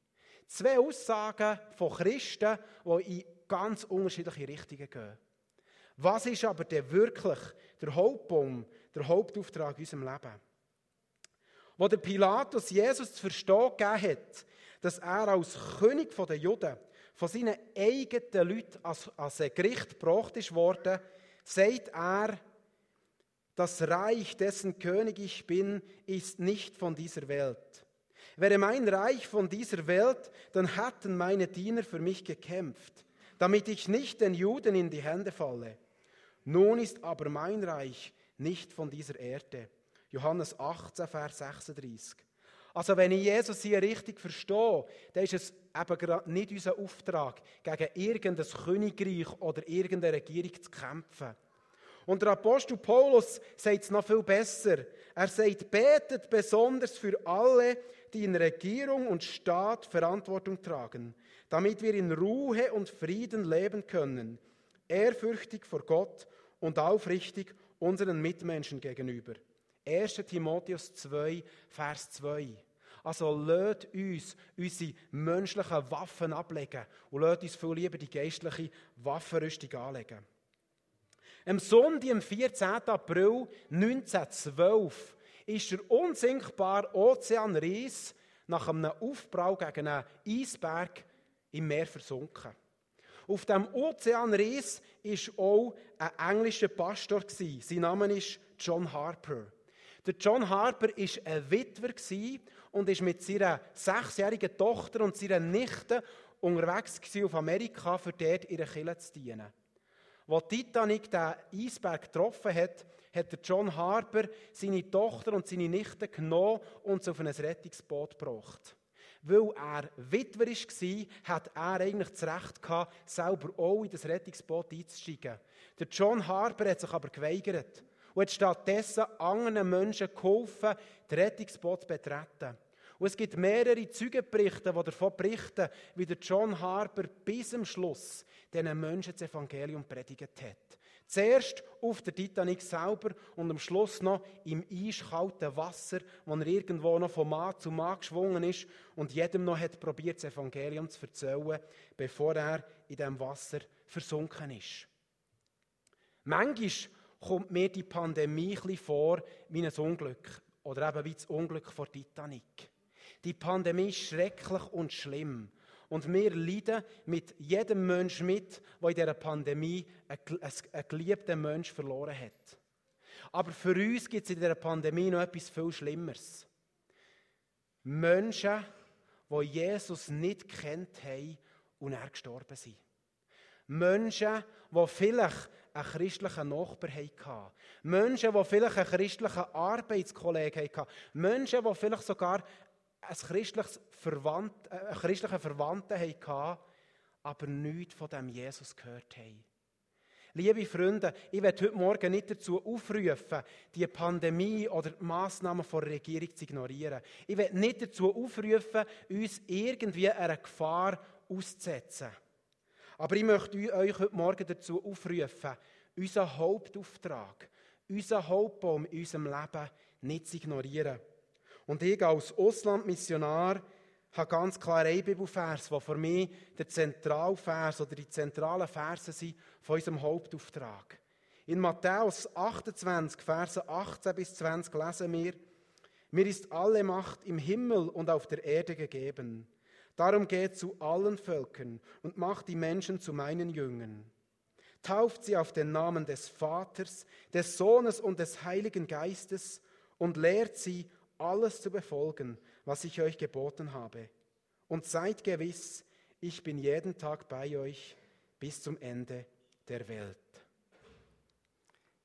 Zwei Aussagen von Christen, die in ganz unterschiedliche Richtungen gehen. Was ist aber denn wirklich der Hauptbaum, der Hauptauftrag in unserem Leben? Wo der Pilatus Jesus zu verstehen gegeben hat, dass er als König der Juden von seinen eigenen Leuten als, als ein Gericht gebracht ist worden, sagt er, das Reich, dessen König ich bin, ist nicht von dieser Welt. Wäre mein Reich von dieser Welt, dann hätten meine Diener für mich gekämpft, damit ich nicht den Juden in die Hände falle. Nun ist aber mein Reich nicht von dieser Erde. Johannes 18, Vers 36. Also wenn ich Jesus hier richtig verstehe, dann ist es eben nicht unser Auftrag, gegen irgendein Königreich oder irgendeine Regierung zu kämpfen. Und der Apostel Paulus sagt es noch viel besser. Er sagt, betet besonders für alle, die in Regierung und Staat Verantwortung tragen, damit wir in Ruhe und Frieden leben können, ehrfürchtig vor Gott und aufrichtig unseren Mitmenschen gegenüber. 1. Timotheus 2, Vers 2. Also lasst uns unsere menschlichen Waffen ablegen und lasst uns viel lieber die geistliche Waffenrüstung anlegen. Am Sonntag, am 14. April 1912, ist der unsinkbare Ozeanreis nach einem Aufprall gegen einen Eisberg im Meer versunken. Auf dem Ozeanreis war auch ein englischer Pastor. Sein Name ist John Harper. Der John Harper war ein Witwer und ist mit seiner sechsjährigen Tochter und seiner Nichte unterwegs auf Amerika, für dort ihre Kille zu dienen. Als Titanic den Eisberg getroffen hat, hat der John Harper seine Tochter und seine Nichte genommen und sie auf ein Rettungsboot gebracht. Weil er Witwer war, hat er eigentlich das Recht gehabt, selber auch in das Rettungsboot einzusteigen. Der John Harper hat sich aber geweigert und hat stattdessen anderen Menschen geholfen, das Rettungsboot zu betreten. Und es gibt mehrere Zeugenberichte, die davon berichten, wie der John Harper bis zum Schluss diesen Menschen das Evangelium predigt hat. Zuerst auf der Titanic selber und am Schluss noch im eiskalten Wasser, wo er irgendwo noch von Mann zu Mann geschwungen ist und jedem noch hat probiert, das Evangelium zu erzählen, bevor er in dem Wasser versunken ist. Manchmal kommt mir die Pandemie ein vor wie ein Unglück oder eben wie das Unglück vor Titanic. Die Pandemie ist schrecklich und schlimm. Und wir leiden mit jedem Menschen mit, der in dieser Pandemie einen geliebten Menschen verloren hat. Aber für uns gibt es in dieser Pandemie noch etwas viel Schlimmeres. Menschen, die Jesus nicht kennt haben und er gestorben sind. Menschen, die vielleicht einen christlichen Nachbar hatten. Menschen, die vielleicht einen christlichen Arbeitskollegen hatten. Menschen, die vielleicht sogar ein christliches Verwandt, äh, einen christlichen Verwandten hatten, aber nichts von dem Jesus gehört haben. Liebe Freunde, ich werde heute Morgen nicht dazu aufrufen, die Pandemie oder die Massnahmen der Regierung zu ignorieren. Ich werde nicht dazu aufrufen, uns irgendwie einer Gefahr auszusetzen. Aber ich möchte euch heute Morgen dazu aufrufen, unseren Hauptauftrag, unseren Hauptbaum in unserem Leben nicht zu ignorieren. Und ich als Auslandmissionar habe ganz klar einen Bibelvers, der für mich der Zentralvers oder die zentralen Verse sind von unserem Hauptauftrag. In Matthäus 28, Verse 18 bis 20 lesen wir, mir ist alle Macht im Himmel und auf der Erde gegeben. Darum geht zu allen Völkern und macht die Menschen zu meinen Jüngern. Tauft sie auf den Namen des Vaters, des Sohnes und des Heiligen Geistes und lehrt sie, alles zu befolgen, was ich euch geboten habe. Und seid gewiss, ich bin jeden Tag bei euch bis zum Ende der Welt.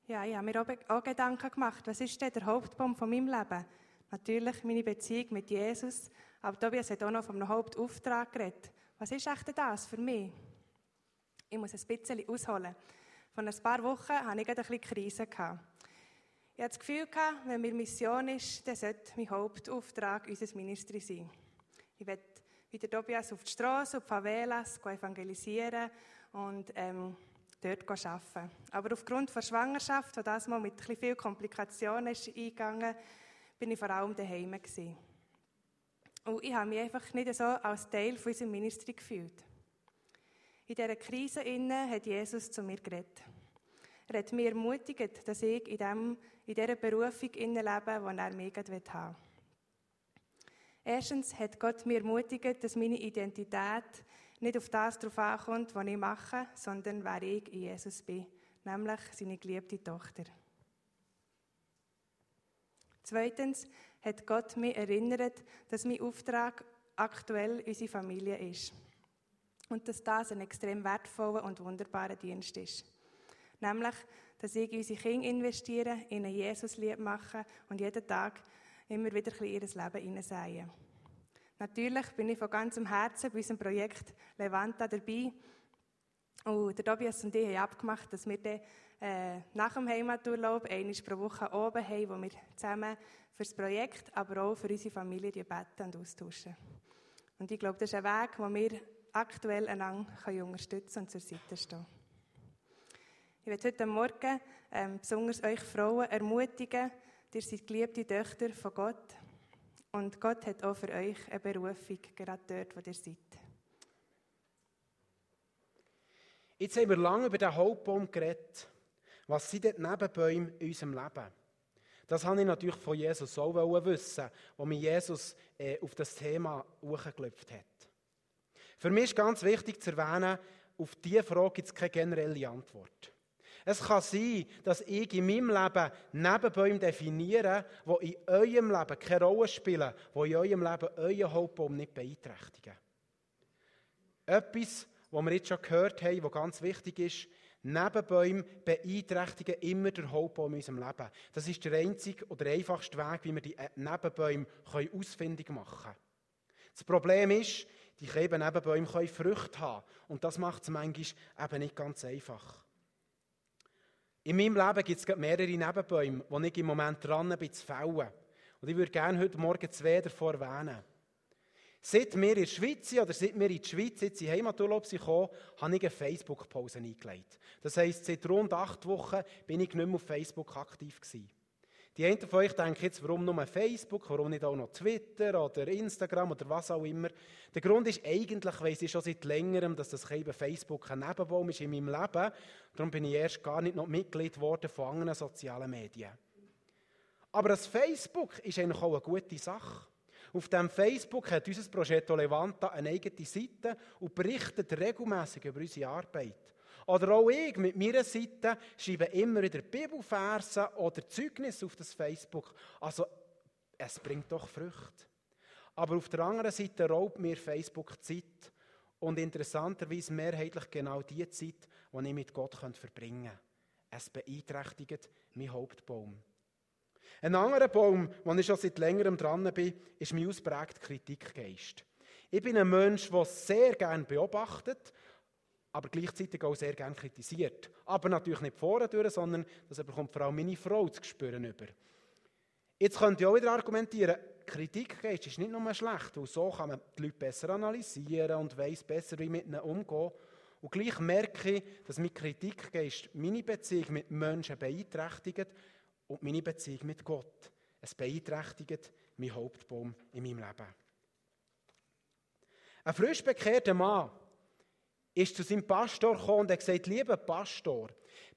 Ja, ich habe mir auch Gedanken gemacht, was ist denn der Hauptbaum von meinem Leben? Natürlich meine Beziehung mit Jesus, aber Tobias hat auch noch vom Hauptauftrag geredet. Was ist echt das für mich? Ich muss ein bisschen ausholen. Vor ein paar Wochen hatte ich ein bisschen Krise. Gehabt. Ich hatte das Gefühl, wenn mir Mission ist, dann sollte mein Hauptauftrag unser Ministry sein. Ich werde wieder Tobias auf die Straße, auf die Favelas evangelisieren und ähm, dort arbeiten. Aber aufgrund der Schwangerschaft, die das mal mit viel Komplikationen ist eingegangen, bin ich vor allem daheim gewesen. Und ich habe mich einfach nicht so als Teil von unserem Ministry gefühlt. In dieser Krise hat Jesus zu mir geredet. Er hat mich ermutigt, dass ich in, dem, in dieser Berufung lebe, die er mir haben will. Erstens hat Gott mir ermutigt, dass meine Identität nicht auf das darauf ankommt, was ich mache, sondern wer ich in Jesus bin, nämlich seine geliebte Tochter. Zweitens hat Gott mich erinnert, dass mein Auftrag aktuell unsere Familie ist. Und dass das ein extrem wertvoller und wunderbarer Dienst ist. Nämlich, dass ich in unsere Kinder investiere, ihnen Jesus lieb mache und jeden Tag immer wieder ein in ihr Leben hineinsäen. Natürlich bin ich von ganzem Herzen bei unserem Projekt Levanta dabei. Und der Tobias und ich haben abgemacht, dass wir dann äh, nach dem Heimaturlaub einmal pro Woche oben haben, wo wir zusammen für das Projekt, aber auch für unsere Familie beten und austauschen. Und ich glaube, das ist ein Weg, wo wir aktuell einander unterstützen und zur Seite stehen Ich werde heute Morgen ähm, besonders euch Frauen ermutigen, ihr seid geliebte Töchter von Gott. Und Gott hat auch für euch eine Berufung, gerade dort, wo ihr seid. Jetzt haben wir lange über den Hauptbaum geredet. Was sind die Nebenbäume in unserem Leben? Das habe ich natürlich von Jesus auch wissen, wo mir Jesus äh, auf das Thema hochgelöpft hat. Für mich ist ganz wichtig zu erwähnen, auf diese Frage gibt es keine generelle Antwort. Es kann sein, dass ich in meinem Leben Nebenbäume definiere, die in eurem Leben keine Rolle spielen, die in eurem Leben euren Hauptbaum nicht beeinträchtigen. Etwas, was wir jetzt schon gehört haben, was ganz wichtig ist, Nebenbäume beeinträchtigen immer den Hauptbaum in unserem Leben. Das ist der einzige oder einfachste Weg, wie wir die Nebenbäume ausfindig machen können. Das Problem ist, die Nebenbäume können Früchte haben. Und das macht es manchmal eben nicht ganz einfach. In meinem Leben gibt es mehrere Nebenbäume, die ich im Moment dran bin zu fällen. Und ich würde gerne heute Morgen zwei davon erwähnen. Seit wir in der Schweiz oder seit wir in die Schweiz jetzt in Heimaturlaub sind gekommen, habe ich eine Facebook-Pause eingelegt. Das heisst, seit rund acht Wochen bin ich nicht mehr auf Facebook aktiv gewesen. Die einen von euch denken jetzt, warum nur Facebook, warum nicht auch noch Twitter oder Instagram oder was auch immer. Der Grund ist eigentlich, weiss ich schon seit längerem, dass das eben Facebook ein Nebenbaum ist in meinem Leben. Darum bin ich erst gar nicht noch Mitglied geworden von anderen sozialen Medien. Aber das Facebook ist eigentlich auch eine gute Sache. Auf dem Facebook hat unser Progetto Levanta eine eigene Seite und berichtet regelmäßig über unsere Arbeit. Oder auch ich mit meiner Seite schreibe immer wieder Bibelversen oder Zeugnisse auf das Facebook. Also, es bringt doch Früchte. Aber auf der anderen Seite raubt mir Facebook Zeit und interessanterweise mehrheitlich genau die Zeit, die ich mit Gott verbringen kann. Es beeinträchtigt mein Hauptbaum. Ein anderer Baum, wo ich schon seit längerem dran bin, ist mein ausprägter Kritikgeist. Ich bin ein Mensch, der sehr gerne beobachtet, aber gleichzeitig auch sehr gerne kritisiert. Aber natürlich nicht vorne durch, sondern das bekommt vor allem meine Frau zu spüren über. Jetzt könnt ihr auch wieder argumentieren, Kritikgeist ist nicht nur schlecht, weil so kann man die Leute besser analysieren und weiß besser, wie mit ihnen umgehen. Und gleich merke ich, dass mein Kritikgeist meine Beziehung mit Menschen beeinträchtigt und meine Beziehung mit Gott. Es beeinträchtigt mein Hauptbaum in meinem Leben. Ein frisch bekehrter Mann ist zu seinem Pastor gekommen und hat gesagt, lieber Pastor,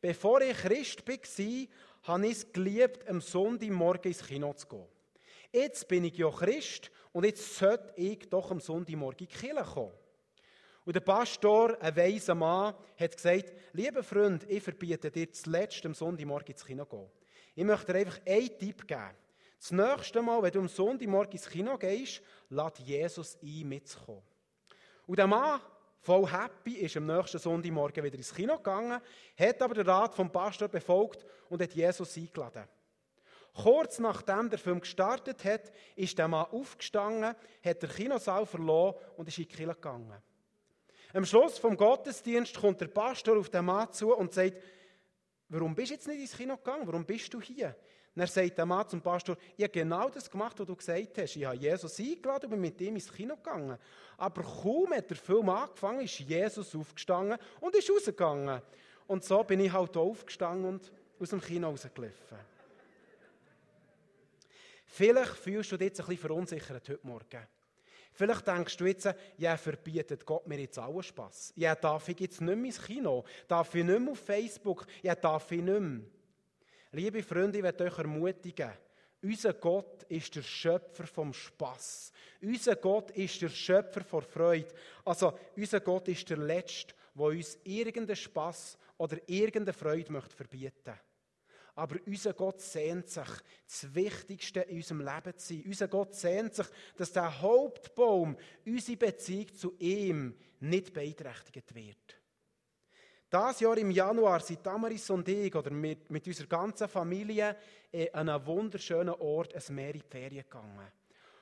bevor ich Christ war, habe ich es geliebt, am Sonntagmorgen ins Kino zu gehen. Jetzt bin ich ja Christ und jetzt sollte ich doch am Sonntagmorgen in die Kirche kommen. Und der Pastor, ein weiser Mann, hat gesagt, lieber Freund, ich verbiete dir zuletzt am Sonntagmorgen ins Kino zu gehen. Ich möchte dir einfach einen Tipp geben. Das nächste Mal, wenn du am Sonntagmorgen ins Kino gehst, lad Jesus ein, mitzukommen. Und der Mann, voll happy, ist am nächsten Sonntagmorgen wieder ins Kino gegangen, hat aber den Rat vom Pastor befolgt und hat Jesus eingeladen. Kurz nachdem der Film gestartet hat, ist der Mann aufgestanden, hat den Kinosaal verloren und ist in die Kirche gegangen. Am Schluss vom Gottesdienst kommt der Pastor auf den Mann zu und sagt, warum bist du jetzt nicht ins Kino gegangen? Warum bist du hier? Und er sagt der Mann zum Pastor, ich habe genau das gemacht, was du gesagt hast. Ich habe Jesus eingeladen und bin mit ihm ins Kino gegangen. Aber kaum hat der Film angefangen, ist Jesus aufgestanden und ist rausgegangen. Und so bin ich halt aufgestanden und aus dem Kino rausgelaufen. Vielleicht fühlst du dich jetzt ein bisschen verunsichert heute Morgen. Vielleicht denkst du jetzt, ja, verbietet Gott mir jetzt allen Spass. Ja, darf ich jetzt nicht mehr ins Kino? Darf ich nicht mehr auf Facebook? Ja, darf ich nicht mehr? Liebe Freunde, ich werde euch ermutigen, unser Gott ist der Schöpfer vom Spass. Unser Gott ist der Schöpfer vor Freude. Also, unser Gott ist der Letzte, der uns irgendeinen Spass oder irgendeine Freude möchte verbieten möchte. Aber unser Gott sehnt sich, das Wichtigste in unserem Leben zu sein. Unser Gott sehnt sich, dass der Hauptbaum, unsere Beziehung zu ihm, nicht beeinträchtigt wird. Das Jahr im Januar sind Damaris und ich oder mit, mit unserer ganzen Familie an einen wunderschönen Ort, ein Meer in die Ferien gegangen.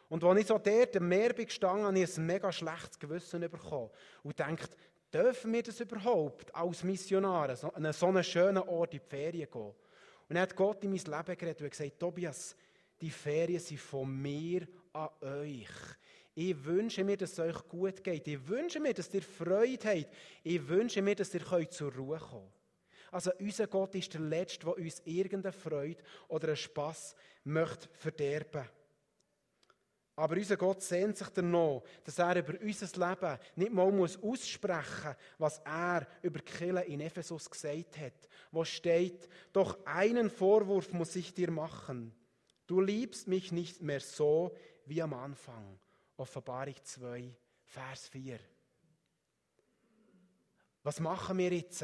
Und als ich so dort am Meer bin gestanden, habe ich ein mega schlechtes Gewissen bekommen und dachte, dürfen wir das überhaupt als Missionare an so einen schönen Ort in die Ferien gehen? Und dann hat Gott in mein Leben geredet und gesagt, Tobias, die Ferien sind von mir an euch. Ich wünsche mir, dass es euch gut geht. Ich wünsche mir, dass ihr Freude habt. Ich wünsche mir, dass ihr zur Ruhe kommt. Also unser Gott ist der Letzte, der uns irgendeine Freude oder einen Spass möchte verderben aber unser Gott sehnt sich danach, dass er über unser Leben nicht mal muss aussprechen muss, was er über Kirche in Ephesus gesagt hat, wo steht, doch einen Vorwurf muss ich dir machen. Du liebst mich nicht mehr so wie am Anfang. Offenbarung 2, Vers 4. Was machen wir jetzt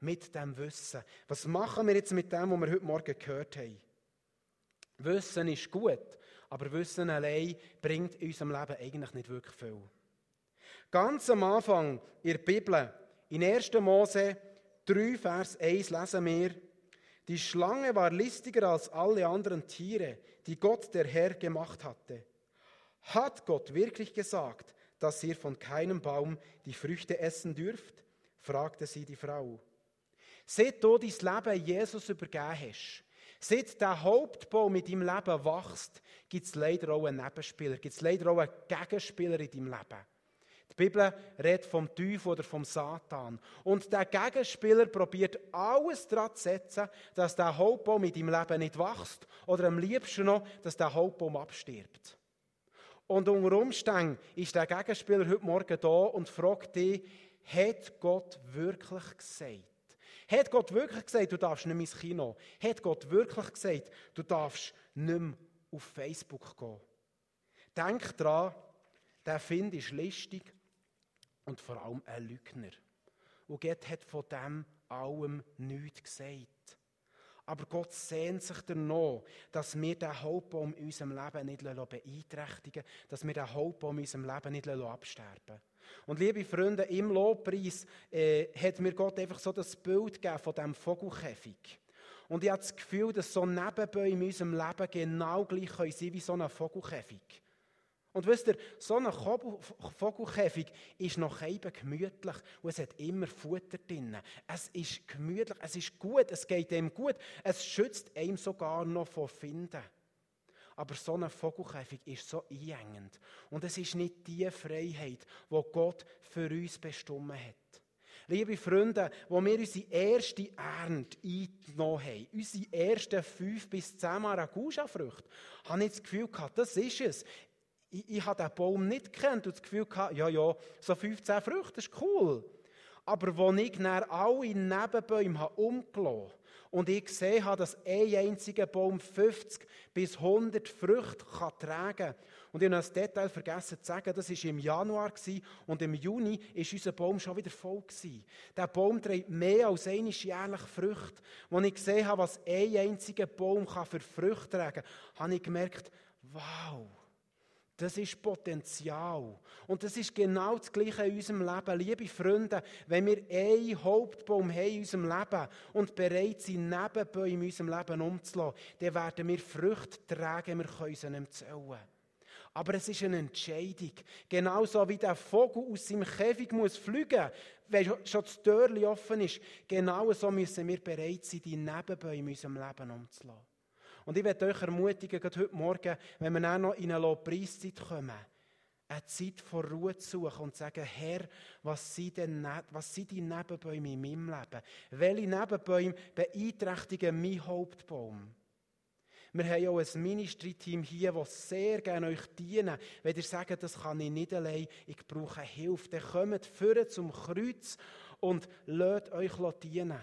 mit dem Wissen? Was machen wir jetzt mit dem, was wir heute Morgen gehört haben? Wissen ist gut, aber Wissen allein bringt in unserem Leben eigentlich nicht wirklich viel. Ganz am Anfang in der Bibel, in 1. Mose 3, Vers 1 lesen wir, die Schlange war listiger als alle anderen Tiere, die Gott der Herr gemacht hatte. Hat Gott wirklich gesagt, dass ihr von keinem Baum die Früchte essen dürft? fragte sie die Frau. Seit du dein Leben Jesus übergeben hast, seit der Hauptbaum mit deinem Leben wächst, gibt es leider auch einen Nebenspieler, gibt es leider auch einen Gegenspieler in deinem Leben. Die Bibel redet vom Teufel oder vom Satan. Und der Gegenspieler probiert alles daran zu setzen, dass der Hauptbaum in deinem Leben nicht wächst oder am liebsten noch, dass der Hauptbaum abstirbt. Und unter Umständen ist der Gegenspieler heute Morgen da und fragt dich, hat Gott wirklich gesagt? Hat Gott wirklich gesagt, du darfst nicht mehr ins Kino? Hat Gott wirklich gesagt, du darfst nicht mehr auf Facebook gehen? Denk dran, der Find ist listig und vor allem ein Lügner. Und Gott hat von dem allem nichts gesagt. Aber Gott sehnt sich danach, dass wir den Hauptbaum in unserem Leben nicht beeinträchtigen dass wir den Hauptbaum in unserem Leben nicht absterben. Und liebe Freunde, im Lobpreis äh, hat mir Gott einfach so das Bild gegeben von diesem Vogelkäfig. Und ich habe das Gefühl, dass so Nebenbäume in unserem Leben genau gleich sein können wie so ein Vogelkäfig. Und wisst ihr, so ein Vogelkäfig ist noch eben gemütlich und es hat immer Futter drin. Es ist gemütlich, es ist gut, es geht ihm gut, es schützt ihm sogar noch vor Finden. Aber so ein Vogelkäfig ist so einengend. Und es ist nicht die Freiheit, die Gott für uns bestimmt hat. Liebe Freunde, wo wir unsere erste Ernte eingenommen haben, unsere ersten fünf bis zehn Maracuja-Früchte, habe ich das Gefühl gehabt, das ist es ich, ich habe den Baum nicht gekannt und das Gefühl gehabt, ja, ja, so 15 Früchte, ist cool. Aber als ich dann alle Nebenbäume umgelassen und ich gesehen habe, dass ein einziger Baum 50 bis 100 Früchte kann tragen kann, und ich habe das Detail vergessen zu sagen, das war im Januar und im Juni ist unser Baum schon wieder voll. Gewesen. Der Baum trägt mehr als eine jährlich Früchte. Als ich gesehen habe, was ein einziger Baum für Früchte tragen kann, habe ich gemerkt, wow, das ist Potenzial. Und das ist genau das Gleiche in unserem Leben. Liebe Freunde, wenn wir einen Hauptbaum haben in unserem Leben und bereit sind, Nebenbäume in unserem Leben umzulassen, dann werden wir Früchte tragen, wir können sie zählen. Aber es ist eine Entscheidung. Genauso wie der Vogel aus seinem Käfig muss fliegen, wenn schon das Türchen offen ist, genauso müssen wir bereit sein, die Nebenbäume in unserem Leben umzulassen. Und ich werde euch ermutigen, gerade heute Morgen, wenn wir dann noch in eine Lobpreiszeit kommen, eine Zeit vor Ruhe zu suchen und zu sagen, Herr, was sind, denn, was sind die Nebenbäume in meinem Leben? Welche Nebenbäume beeinträchtigen meinen Hauptbaum? Wir haben auch ein Ministry-Team hier, das sehr gerne euch dienen. Wenn ihr sagt, das kann ich nicht allein, ich brauche Hilfe, dann kommt führen zum Kreuz und lasst euch dienen.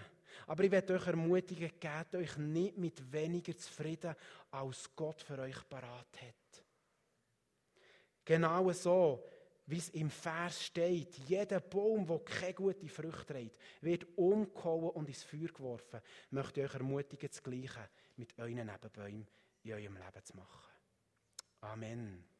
Aber ich werde euch ermutigen, gebt euch nicht mit weniger zufrieden, als Gott für euch parat hat. Genau so, wie es im Vers steht, jeder Baum, der keine gute Früchte trägt, wird umgehauen und ins Feuer geworfen. Ich möchte euch ermutigen, das Gleiche mit euren Nebenbäumen in eurem Leben zu machen. Amen.